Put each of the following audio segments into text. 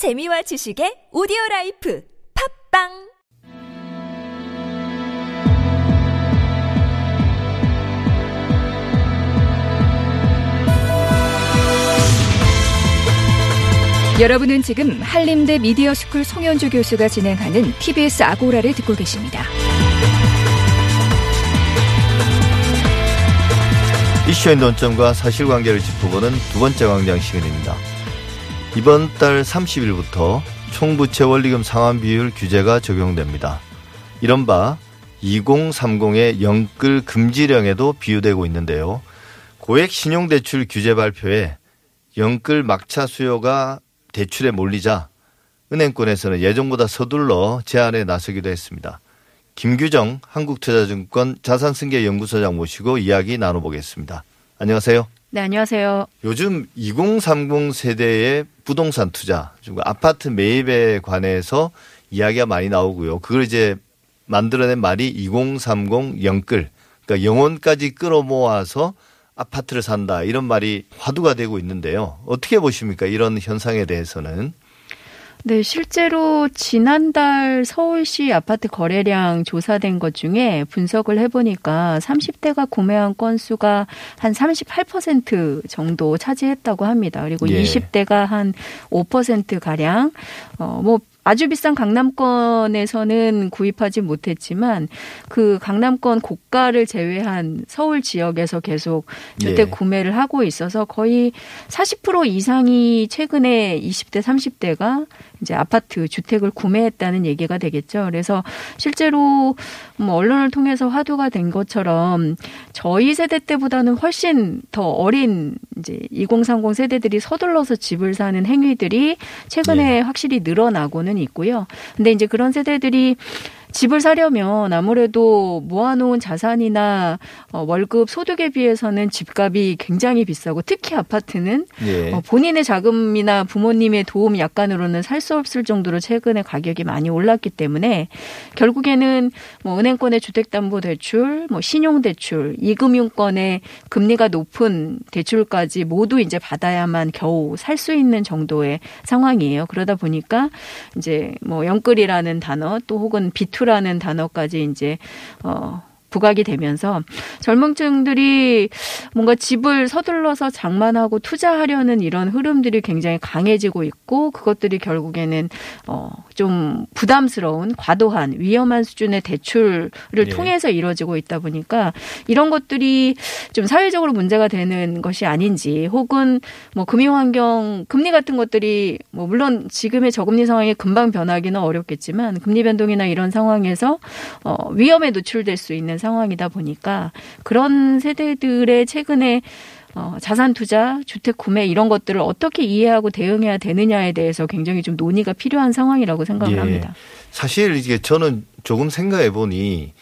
재미와 지식의 오디오 라이프 팟빵 여러분은 지금 한림대 미디어 스쿨 송현주 교수가 진행하는 TBS 아고라를 듣고 계십니다. 이슈의 논점과 사실관계를 짚어보는 두 번째 광장 시간입니다. 이번 달 30일부터 총부채 원리금 상환 비율 규제가 적용됩니다. 이른바 2030의 영끌 금지령에도 비유되고 있는데요. 고액 신용대출 규제 발표에 영끌 막차 수요가 대출에 몰리자 은행권에서는 예정보다 서둘러 제안에 나서기도 했습니다. 김규정 한국투자증권 자산승계연구소장 모시고 이야기 나눠보겠습니다. 안녕하세요. 네, 안녕하세요. 요즘 2030 세대의 부동산 투자, 아파트 매입에 관해서 이야기가 많이 나오고요. 그걸 이제 만들어낸 말이 2030 영끌, 그러니까 영혼까지 끌어모아서 아파트를 산다 이런 말이 화두가 되고 있는데요. 어떻게 보십니까? 이런 현상에 대해서는. 네, 실제로 지난달 서울시 아파트 거래량 조사된 것 중에 분석을 해보니까 30대가 구매한 건수가 한 38% 정도 차지했다고 합니다. 그리고 예. 20대가 한 5%가량, 어, 뭐, 아주 비싼 강남권에서는 구입하지 못했지만 그 강남권 고가를 제외한 서울 지역에서 계속 주택 예. 구매를 하고 있어서 거의 40% 이상이 최근에 20대 30대가 이제 아파트 주택을 구매했다는 얘기가 되겠죠. 그래서 실제로 뭐 언론을 통해서 화두가 된 것처럼 저희 세대 때보다는 훨씬 더 어린 이제 2030 세대들이 서둘러서 집을 사는 행위들이 최근에 네. 확실히 늘어나고는 있고요. 근데 이제 그런 세대들이 집을 사려면 아무래도 모아놓은 자산이나 어, 월급 소득에 비해서는 집값이 굉장히 비싸고 특히 아파트는 예. 어, 본인의 자금이나 부모님의 도움 약간으로는 살 수 없을 정도로 최근에 가격이 많이 올랐기 때문에 결국에는 뭐 은행권의 주택담보대출, 뭐 신용대출, 이금융권의 금리가 높은 대출까지 모두 이제 받아야만 겨우 살 수 있는 정도의 상황이에요. 그러다 보니까 이제 뭐 영끌이라는 단어 또 혹은 비투 투라는 단어까지 이제 어 부각이 되면서 젊은 층들이 뭔가 집을 서둘러서 장만하고 투자하려는 이런 흐름들이 굉장히 강해지고 있고 그것들이 결국에는 어 좀 부담스러운 과도한 위험한 수준의 대출을 네. 통해서 이루어지고 있다 보니까 이런 것들이 좀 사회적으로 문제가 되는 것이 아닌지 혹은 뭐 금융 환경 금리 같은 것들이 뭐 물론 지금의 저금리 상황이 금방 변하기는 어렵겠지만 금리 변동이나 이런 상황에서 어 위험에 노출될 수 있는 상황이다 보니까 그런 세대들의 최근에 어, 자산 투자, 주택 구매 이런 것들을 어떻게 이해하고 대응해야 되느냐에 대해서 굉장히 좀 논의가 필요한 상황이라고 생각을 예. 합니다. 사실 이게 저는 조금 생각해 보니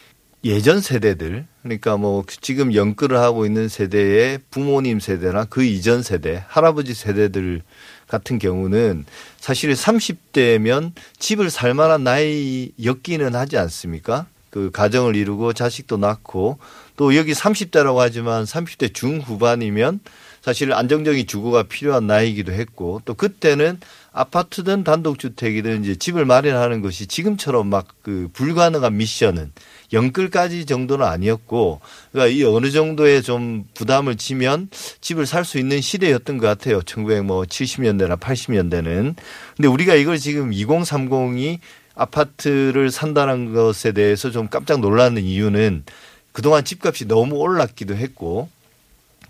예전 세대들 그러니까 뭐 지금 연끌을 하고 있는 세대의 부모님 세대나 그 이전 세대, 할아버지 세대들 같은 경우는 사실 30대면 집을 살 만한 나이였기는 하지 않습니까? 그 가정을 이루고 자식도 낳고 또 여기 30대라고 하지만 30대 중후반이면 사실 안정적인 주거가 필요한 나이이기도 했고 또 그때는 아파트든 단독주택이든 이제 집을 마련하는 것이 지금처럼 막 그 불가능한 미션은 영끌까지 정도는 아니었고 그러니까 이 어느 정도의 좀 부담을 지면 집을 살 수 있는 시대였던 것 같아요. 1970년대나 뭐 80년대는. 근데 우리가 이걸 지금 2030이 아파트를 산다는 것에 대해서 좀 깜짝 놀라는 이유는 그동안 집값이 너무 올랐기도 했고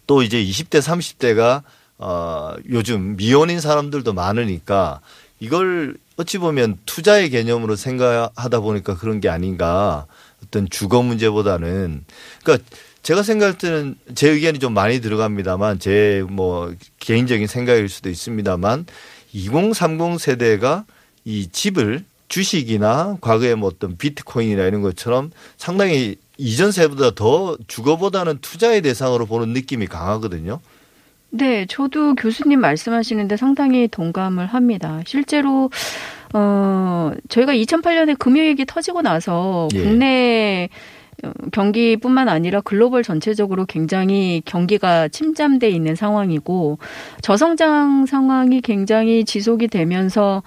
또 이제 20대 30대가 어 요즘 미혼인 사람들도 많으니까 이걸 어찌 보면 투자의 개념으로 생각하다 보니까 그런 게 아닌가 어떤 주거 문제보다는. 그러니까 제가 생각할 때는 제 의견이 좀 많이 들어갑니다만 제 뭐 개인적인 생각일 수도 있습니다만 2030 세대가 이 집을 주식이나 과거에 뭐 어떤 비트코인이나 이런 것처럼 상당히 이전 세보다 더 주거보다는 투자의 대상으로 보는 느낌이 강하거든요. 네, 저도 교수님 말씀하시는데 상당히 동감을 합니다. 실제로 어 저희가 2008년에 금융위기 터지고 나서 예. 국내 어, 경기뿐만 아니라 글로벌 전체적으로 굉장히 경기가 침잠돼 있는 상황이고 저성장 상황이 굉장히 지속이 되면서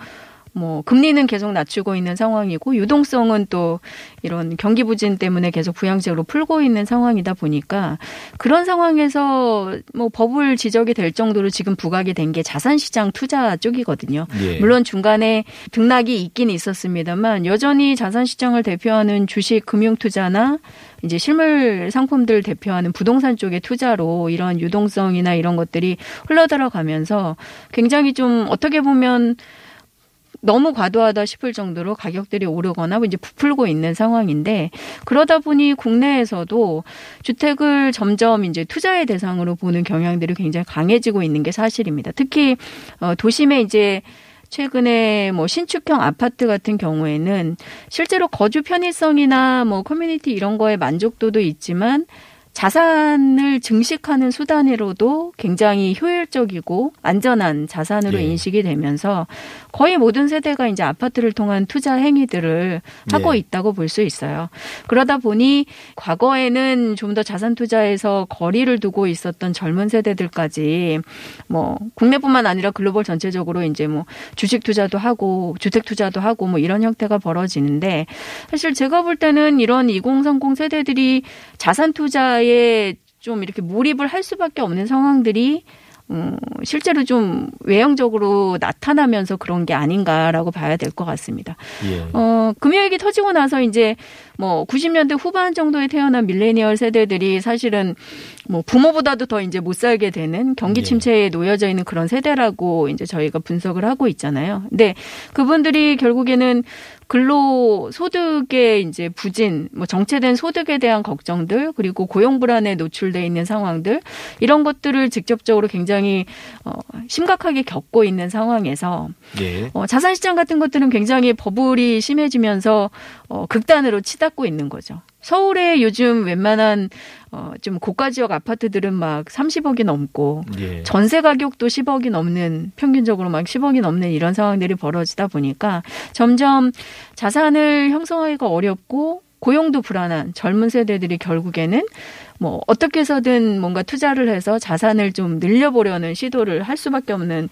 뭐 금리는 계속 낮추고 있는 상황이고 유동성은 또 이런 경기 부진 때문에 계속 부양책으로 풀고 있는 상황이다 보니까 그런 상황에서 뭐 버블 지적이 될 정도로 지금 부각이 된 게 자산 시장 투자 쪽이거든요. 예. 물론 중간에 등락이 있긴 있었습니다만 여전히 자산 시장을 대표하는 주식 금융 투자나 이제 실물 상품들 대표하는 부동산 쪽의 투자로 이런 유동성이나 이런 것들이 흘러들어가면서 굉장히 좀 어떻게 보면 너무 과도하다 싶을 정도로 가격들이 오르거나 이제 부풀고 있는 상황인데 그러다 보니 국내에서도 주택을 점점 이제 투자의 대상으로 보는 경향들이 굉장히 강해지고 있는 게 사실입니다. 특히 어 도심에 이제 최근에 뭐 신축형 아파트 같은 경우에는 실제로 거주 편의성이나 뭐 커뮤니티 이런 거에 만족도도 있지만 자산을 증식하는 수단으로도 굉장히 효율적이고 안전한 자산으로 예. 인식이 되면서 거의 모든 세대가 이제 아파트를 통한 투자 행위들을 하고 예. 있다고 볼 수 있어요. 그러다 보니 과거에는 좀 더 자산 투자에서 거리를 두고 있었던 젊은 세대들까지 뭐 국내뿐만 아니라 글로벌 전체적으로 이제 뭐 주식 투자도 하고 주택 투자도 하고 뭐 이런 형태가 벌어지는데 사실 제가 볼 때는 이런 2030 세대들이 자산 투자 에 좀 이렇게 몰입을 할 수밖에 없는 상황들이 음, 실제로 좀 외형적으로 나타나면서 그런 게 아닌가라고 봐야 될 것 같습니다. 예. 어, 금융위기 터지고 나서 이제 뭐 90년대 후반 정도에 태어난 밀레니얼 세대들이 사실은 뭐 부모보다도 더 이제 못 살게 되는 경기 예. 침체에 놓여져 있는 그런 세대라고 이제 저희가 분석을 하고 있잖아요. 근데 그분들이 결국에는 근로 소득의 이제 부진, 뭐 정체된 소득에 대한 걱정들, 그리고 고용 불안에 노출돼 있는 상황들 이런 것들을 직접적으로 굉장히 어, 심각하게 겪고 있는 상황에서 예. 어, 자산 시장 같은 것들은 굉장히 버블이 심해지면서 어, 극단으로 치닫고 있는 거죠. 서울에 요즘 웬만한 어, 좀 고가 지역 아파트들은 막 30억이 넘고 예. 전세 가격도 10억이 넘는 평균적으로 막 10억이 넘는 이런 상황들이 벌어지다 보니까 점점 자산을 형성하기가 어렵고 고용도 불안한 젊은 세대들이 결국에는 뭐 어떻게 해서든 뭔가 투자를 해서 자산을 좀 늘려보려는 시도를 할 수밖에 없는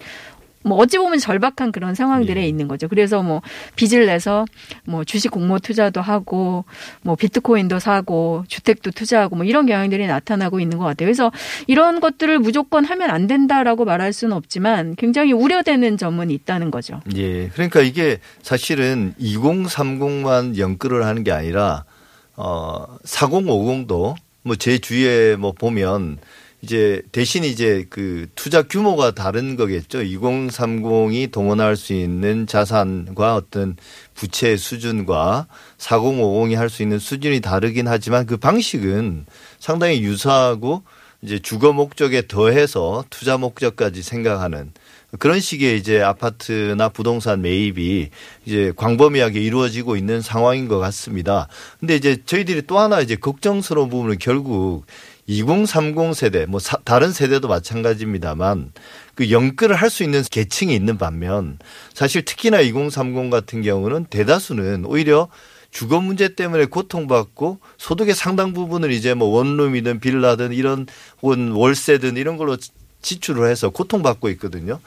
뭐 어찌 보면 절박한 그런 상황들에 예. 있는 거죠. 그래서 뭐 빚을 내서 뭐 주식 공모 투자도 하고 뭐 비트코인도 사고 주택도 투자하고 뭐 이런 경향들이 나타나고 있는 것 같아요. 그래서 이런 것들을 무조건 하면 안 된다라고 말할 수는 없지만 굉장히 우려되는 점은 있다는 거죠. 예. 그러니까 이게 사실은 2030만 연끌을 하는 게 아니라 어 4050도 뭐 제 주위에 뭐 보면 이제 대신 이제 그 투자 규모가 다른 거겠죠. 2030이 동원할 수 있는 자산과 어떤 부채 수준과 4050이 할 수 있는 수준이 다르긴 하지만 그 방식은 상당히 유사하고 이제 주거 목적에 더해서 투자 목적까지 생각하는 그런 식의 이제 아파트나 부동산 매입이 이제 광범위하게 이루어지고 있는 상황인 것 같습니다. 근데 이제 저희들이 또 하나 이제 걱정스러운 부분은 결국 2030 세대, 뭐 사- 다른 세대도 마찬가지입니다만 그 연끌을 할 수 있는 계층이 있는 반면 사실 특히나 2030 같은 경우는 대다수는 오히려 주거 문제 때문에 고통받고 소득의 상당 부분을 이제 뭐 원룸이든 빌라든 이런 혹은 월세든 이런 걸로 지출을 해서 고통받고 있거든요.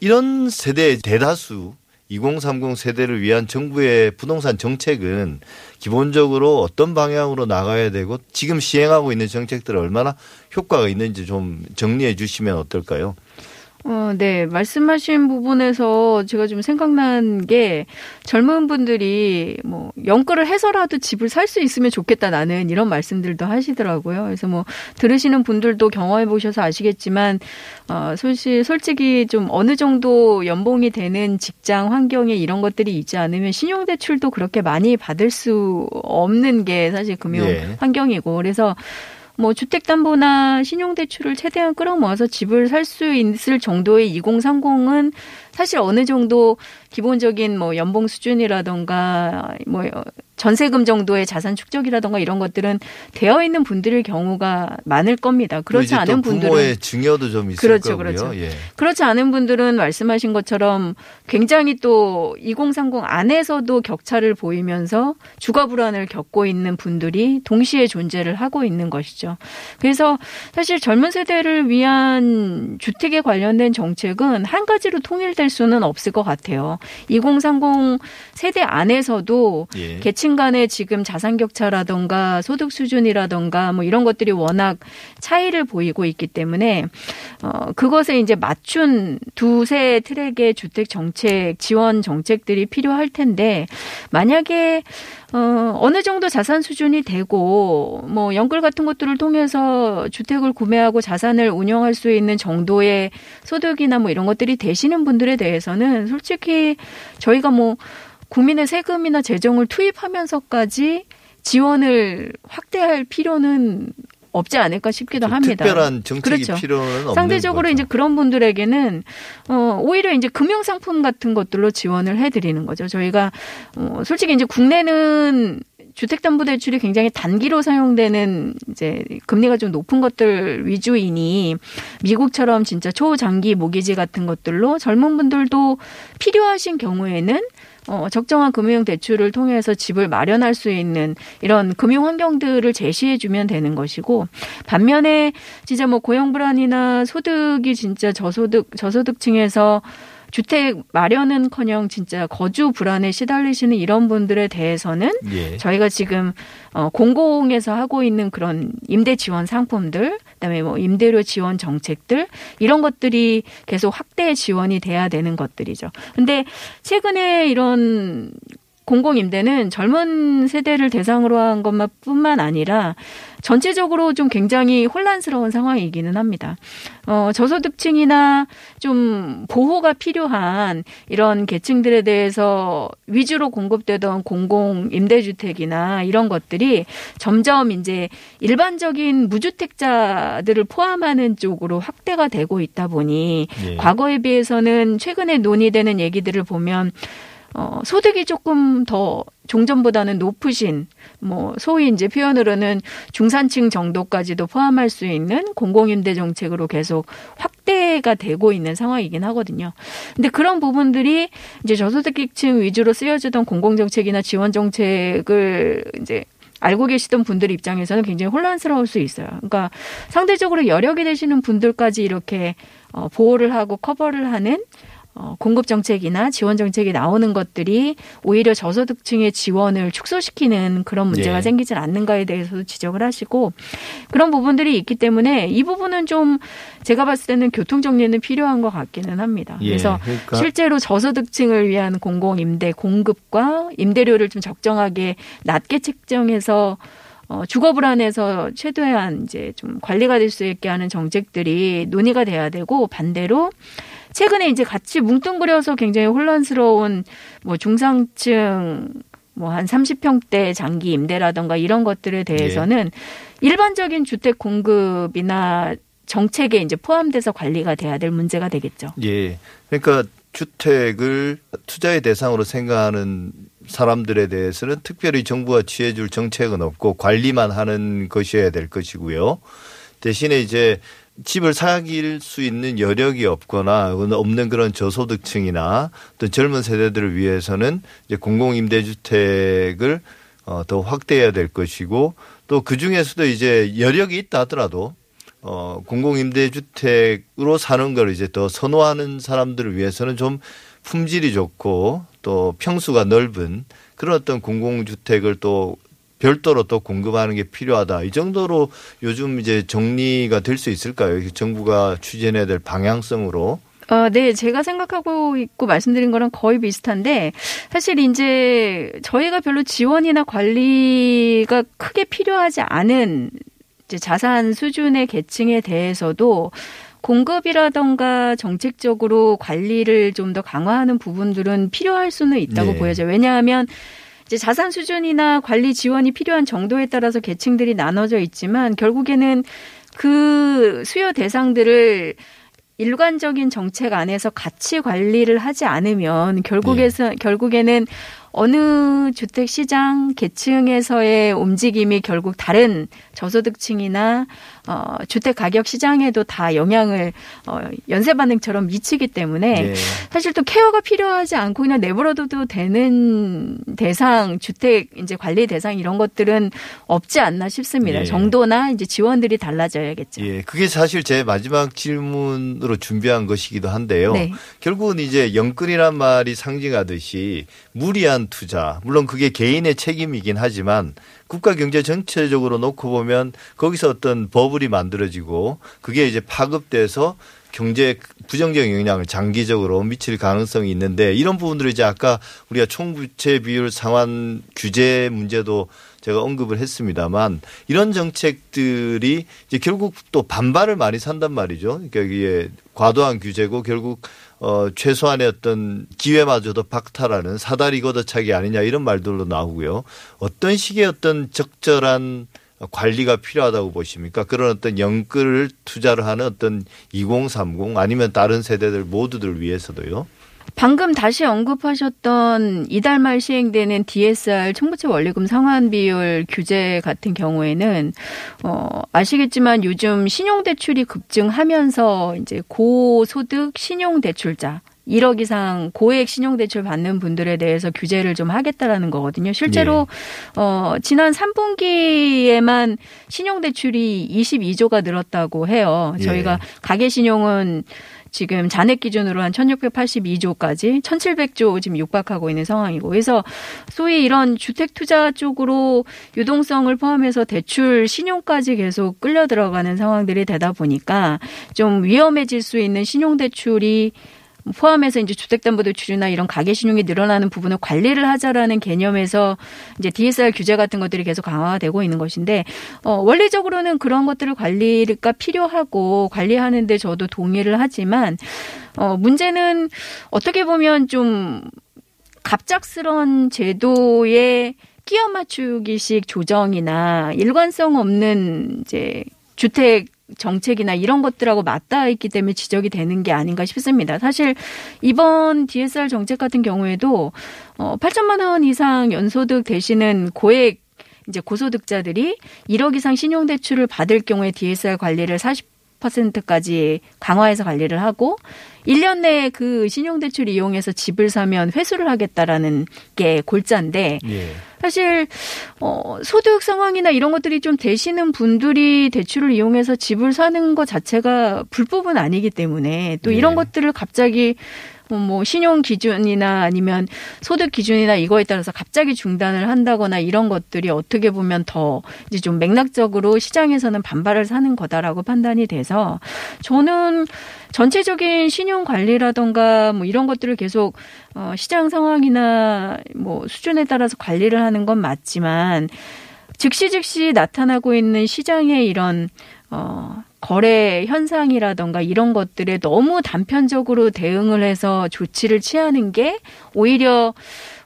이런 세대의 대다수 2030 세대를 위한 정부의 부동산 정책은 기본적으로 어떤 방향으로 나가야 되고 지금 시행하고 있는 정책들이 얼마나 효과가 있는지 좀 정리해 주시면 어떨까요? 어, 네. 말씀하신 부분에서 제가 좀 생각난 게 젊은 분들이 뭐 연끌을 해서라도 집을 살 수 있으면 좋겠다 나는 이런 말씀들도 하시더라고요. 그래서 뭐 들으시는 분들도 경험해 보셔서 아시겠지만 어, 솔직, 솔직히 좀 어느 정도 연봉이 되는 직장 환경에 이런 것들이 있지 않으면 신용대출도 그렇게 많이 받을 수 없는 게 사실 금융 예. 환경이고 그래서 뭐 주택담보나 신용대출을 최대한 끌어모아서 집을 살 수 있을 정도의 2030은 사실 어느 정도 기본적인 뭐 연봉 수준이라던가 뭐 전세금 정도의 자산 축적이라던가 이런 것들은 되어 있는 분들의 경우가 많을 겁니다. 그렇지 않은 분들은 부모의 증여도 좀 있을 그렇죠, 거고요. 그렇죠. 예. 그렇지 않은 분들은 말씀하신 것처럼 굉장히 또 2030 안에서도 격차를 보이면서 주거 불안을 겪고 있는 분들이 동시에 존재를 하고 있는 것이죠. 그래서 사실 젊은 세대를 위한 주택에 관련된 정책은 한 가지로 통일될 수는 없을 것 같아요. 2030 세대 안에서도 예. 계층 간의 지금 자산 격차라던가 소득 수준이라던가 뭐 이런 것들이 워낙 차이를 보이고 있기 때문에 어 그것에 이제 맞춘 두세 트랙의 주택 정책 지원 정책들이 필요할 텐데 만약에 어, 어느 정도 자산 수준이 되고, 뭐, 연끌 같은 것들을 통해서 주택을 구매하고 자산을 운영할 수 있는 정도의 소득이나 뭐 이런 것들이 되시는 분들에 대해서는 솔직히 저희가 뭐, 국민의 세금이나 재정을 투입하면서까지 지원을 확대할 필요는 없지 않을까 싶기도 합니다. 특별한 정책이 그렇죠. 필요는 없는 상대적으로 거죠. 이제 그런 분들에게는 어 오히려 이제 금융 상품 같은 것들로 지원을 해드리는 거죠. 저희가 어 솔직히 이제 국내는 주택담보대출이 굉장히 단기로 사용되는 이제 금리가 좀 높은 것들 위주이니 미국처럼 진짜 초장기 모기지 같은 것들로 젊은 분들도 필요하신 경우에는 어, 적정한 금융 대출을 통해서 집을 마련할 수 있는 이런 금융 환경들을 제시해 주면 되는 것이고 반면에 진짜 뭐 고용 불안이나 소득이 진짜 저소득 저소득층에서 주택 마련은커녕 진짜 거주 불안에 시달리시는 이런 분들에 대해서는 예. 저희가 지금 어 공공에서 하고 있는 그런 임대 지원 상품들, 그다음에 뭐 임대료 지원 정책들 이런 것들이 계속 확대 지원이 돼야 되는 것들이죠. 근데 최근에 이런 공공임대는 젊은 세대를 대상으로 한 것뿐만 아니라 전체적으로 좀 굉장히 혼란스러운 상황이기는 합니다. 어, 저소득층이나 좀 보호가 필요한 이런 계층들에 대해서 위주로 공급되던 공공 임대주택이나 이런 것들이 점점 이제 일반적인 무주택자들을 포함하는 쪽으로 확대가 되고 있다 보니 예. 과거에 비해서는 최근에 논의되는 얘기들을 보면 어, 소득이 조금 더 종전보다는 높으신 뭐 소위 이제 표현으로는 중산층 정도까지도 포함할 수 있는 공공임대 정책으로 계속 확대가 되고 있는 상황이긴 하거든요. 근데 그런 부분들이 이제 저소득층 위주로 쓰여지던 공공정책이나 지원 정책을 이제 알고 계시던 분들 입장에서는 굉장히 혼란스러울 수 있어요. 그러니까 상대적으로 여력이 되시는 분들까지 이렇게 어, 보호를 하고 커버를 하는 어, 공급 정책이나 지원 정책이 나오는 것들이 오히려 저소득층의 지원을 축소시키는 그런 문제가 예. 생기지 않는가에 대해서도 지적을 하시고 그런 부분들이 있기 때문에 이 부분은 좀 제가 봤을 때는 교통 정리는 필요한 것 같기는 합니다. 예. 그래서 그러니까 실제로 저소득층을 위한 공공 임대 공급과 임대료를 좀 적정하게 낮게 책정해서 어, 주거 불안에서 최대한 이제 좀 관리가 될 수 있게 하는 정책들이 논의가 돼야 되고 반대로 최근에 이제 같이 뭉뚱그려서 굉장히 혼란스러운 뭐 중상층 뭐한 30평대 장기 임대라던가 이런 것들에 대해서는 일반적인 주택 공급이나 정책에 이제 포함돼서 관리가 돼야 될 문제가 되겠죠. 예. 그러니까 주택을 투자의 대상으로 생각하는 사람들에 대해서는 특별히 정부가 취해줄 정책은 없고 관리만 하는 것이어야 될 것이고요. 대신에 이제 집을 사길 수 있는 여력이 없거나 없는 그런 저소득층이나 또 젊은 세대들을 위해서는 이제 공공임대주택을 어, 더 확대해야 될 것이고 또 그 중에서도 이제 여력이 있다 하더라도 어, 공공임대주택으로 사는 걸 이제 더 선호하는 사람들을 위해서는 좀 품질이 좋고 또 평수가 넓은 그런 어떤 공공주택을 또 별도로 또 공급하는 게 필요하다. 이 정도로 요즘 이제 정리가 될 수 있을까요? 정부가 추진해야 될 방향성으로. 어, 네, 제가 생각하고 있고 말씀드린 거랑 거의 비슷한데 사실 이제 저희가 별로 지원이나 관리가 크게 필요하지 않은 이제 자산 수준의 계층에 대해서도 공급이라던가 정책적으로 관리를 좀 더 강화하는 부분들은 필요할 수는 있다고 네. 보여져요. 왜냐하면 이제 자산 수준이나 관리 지원이 필요한 정도에 따라서 계층들이 나눠져 있지만 결국에는 그 수요 대상들을 일관적인 정책 안에서 같이 관리를 하지 않으면 결국에서 결국에는 어느 주택 시장 계층에서의 움직임이 결국 다른 저소득층이나 어, 주택 가격 시장에도 다 영향을 어, 연쇄 반응처럼 미치기 때문에 예. 사실 또 케어가 필요하지 않고 그냥 내버려둬도 되는 대상, 주택 이제 관리 대상 이런 것들은 없지 않나 싶습니다. 예. 정도나 이제 지원들이 달라져야겠죠. 예, 그게 사실 제 마지막 질문으로 준비한 것이기도 한데요. 네. 결국은 이제 영끌이란 말이 상징하듯이 무리한 투자, 물론 그게 개인의 책임이긴 하지만 국가 경제 전체적으로 놓고 보면 거기서 어떤 버블이 만들어지고 그게 이제 파급돼서 경제 부정적 영향을 장기적으로 미칠 가능성이 있는데 이런 부분들을 이제 아까 우리가 총부채 비율 상환 규제 문제도 제가 언급을 했습니다만 이런 정책들이 이제 결국 또 반발을 많이 산단 말이죠. 그러니까 이게 과도한 규제고 결국 어 최소한의 어떤 기회마저도 박탈하는 사다리 걷어차기 아니냐 이런 말들로 나오고요. 어떤 식의 어떤 적절한 관리가 필요하다고 보십니까? 그런 어떤 영끌을 투자를 하는 어떤 2030 아니면 다른 세대들 모두들 위해서도요. 방금 다시 언급하셨던 이달 말 시행되는 DSR 총부채 원리금 상환 비율 규제 같은 경우에는 어 아시겠지만 요즘 신용 대출이 급증하면서 이제 고소득 신용 대출자 1억 이상 고액 신용대출 받는 분들에 대해서 규제를 좀 하겠다라는 거거든요. 실제로 어 지난 3분기에만 신용대출이 22조가 늘었다고 해요. 저희가 예. 가계 신용은 지금 잔액 기준으로 한 1682조까지 1700조 지금 육박하고 있는 상황이고. 그래서 소위 이런 주택 투자 쪽으로 유동성을 포함해서 대출 신용까지 계속 끌려 들어가는 상황들이 되다 보니까 좀 위험해질 수 있는 신용 대출이 포함해서 이제 주택담보대출이나 이런 가계 신용이 늘어나는 부분을 관리를 하자라는 개념에서 이제 DSR 규제 같은 것들이 계속 강화가 되고 있는 것인데 어 원리적으로는 그런 것들을 관리가 필요하고 관리하는데 저도 동의를 하지만 어 문제는 어떻게 보면 좀 갑작스런 제도의 끼어 맞추기식 조정이나 일관성 없는 이제 주택 정책이나 이런 것들하고 맞닿아 있기 때문에 지적이 되는 게 아닌가 싶습니다. 사실 이번 DSR 정책 같은 경우에도 어 8천만 원 이상 연소득 되시는 고액 이제 고소득자들이 1억 이상 신용대출을 받을 경우에 DSR 관리를 40% 까지 강화해서 관리를 하고 1년 내에 그 신용대출 이용해서 집을 사면 회수를 하겠다라는 게 골자인데 예. 사실 어 소득 상황이나 이런 것들이 좀 되시는 분들이 대출을 이용해서 집을 사는 것 자체가 불법은 아니기 때문에 또 이런 네. 것들을 갑자기 뭐, 뭐 신용 기준이나 아니면 소득 기준이나 이거에 따라서 갑자기 중단을 한다거나 이런 것들이 어떻게 보면 더 이제 좀 맥락적으로 시장에서는 반발을 사는 거다라고 판단이 돼서 저는 전체적인 신용 관리라던가 뭐 이런 것들을 계속 어 시장 상황이나 뭐 수준에 따라서 관리를 하는 건 맞지만 즉시 즉시 나타나고 있는 시장의 이런 어 거래 현상이라던가 이런 것들에 너무 단편적으로 대응을 해서 조치를 취하는 게 오히려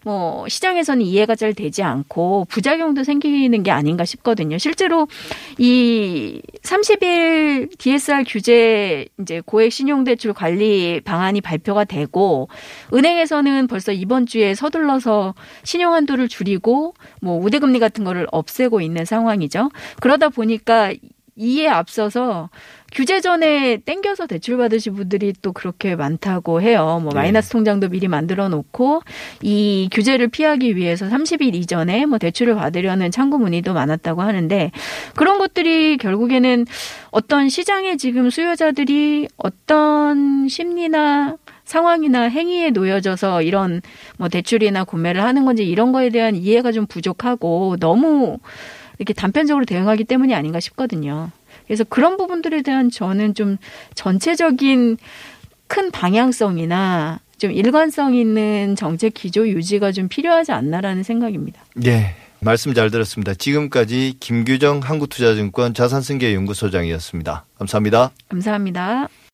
뭐 시장에서는 이해가 잘 되지 않고 부작용도 생기는 게 아닌가 싶거든요. 실제로 이 30일 DSR 규제 이제 고액 신용대출 관리 방안이 발표가 되고 은행에서는 벌써 이번 주에 서둘러서 신용 한도를 줄이고 뭐 우대금리 같은 거를 없애고 있는 상황이죠. 그러다 보니까 이에 앞서서 규제 전에 땡겨서 대출 받으신 분들이 또 그렇게 많다고 해요. 뭐 네. 마이너스 통장도 미리 만들어 놓고 이 규제를 피하기 위해서 30일 이전에 뭐 대출을 받으려는 창구 문의도 많았다고 하는데 그런 것들이 결국에는 어떤 시장에 지금 수요자들이 어떤 심리나 상황이나 행위에 놓여져서 이런 뭐 대출이나 구매를 하는 건지 이런 거에 대한 이해가 좀 부족하고 너무 이렇게 단편적으로 대응하기 때문이 아닌가 싶거든요. 그래서 그런 부분들에 대한 저는 좀 전체적인 큰 방향성이나 좀 일관성 있는 정책 기조 유지가 좀 필요하지 않나라는 생각입니다. 예. 말씀 잘 들었습니다. 지금까지 김규정 한국투자증권 자산승계연구소장이었습니다. 감사합니다. 감사합니다.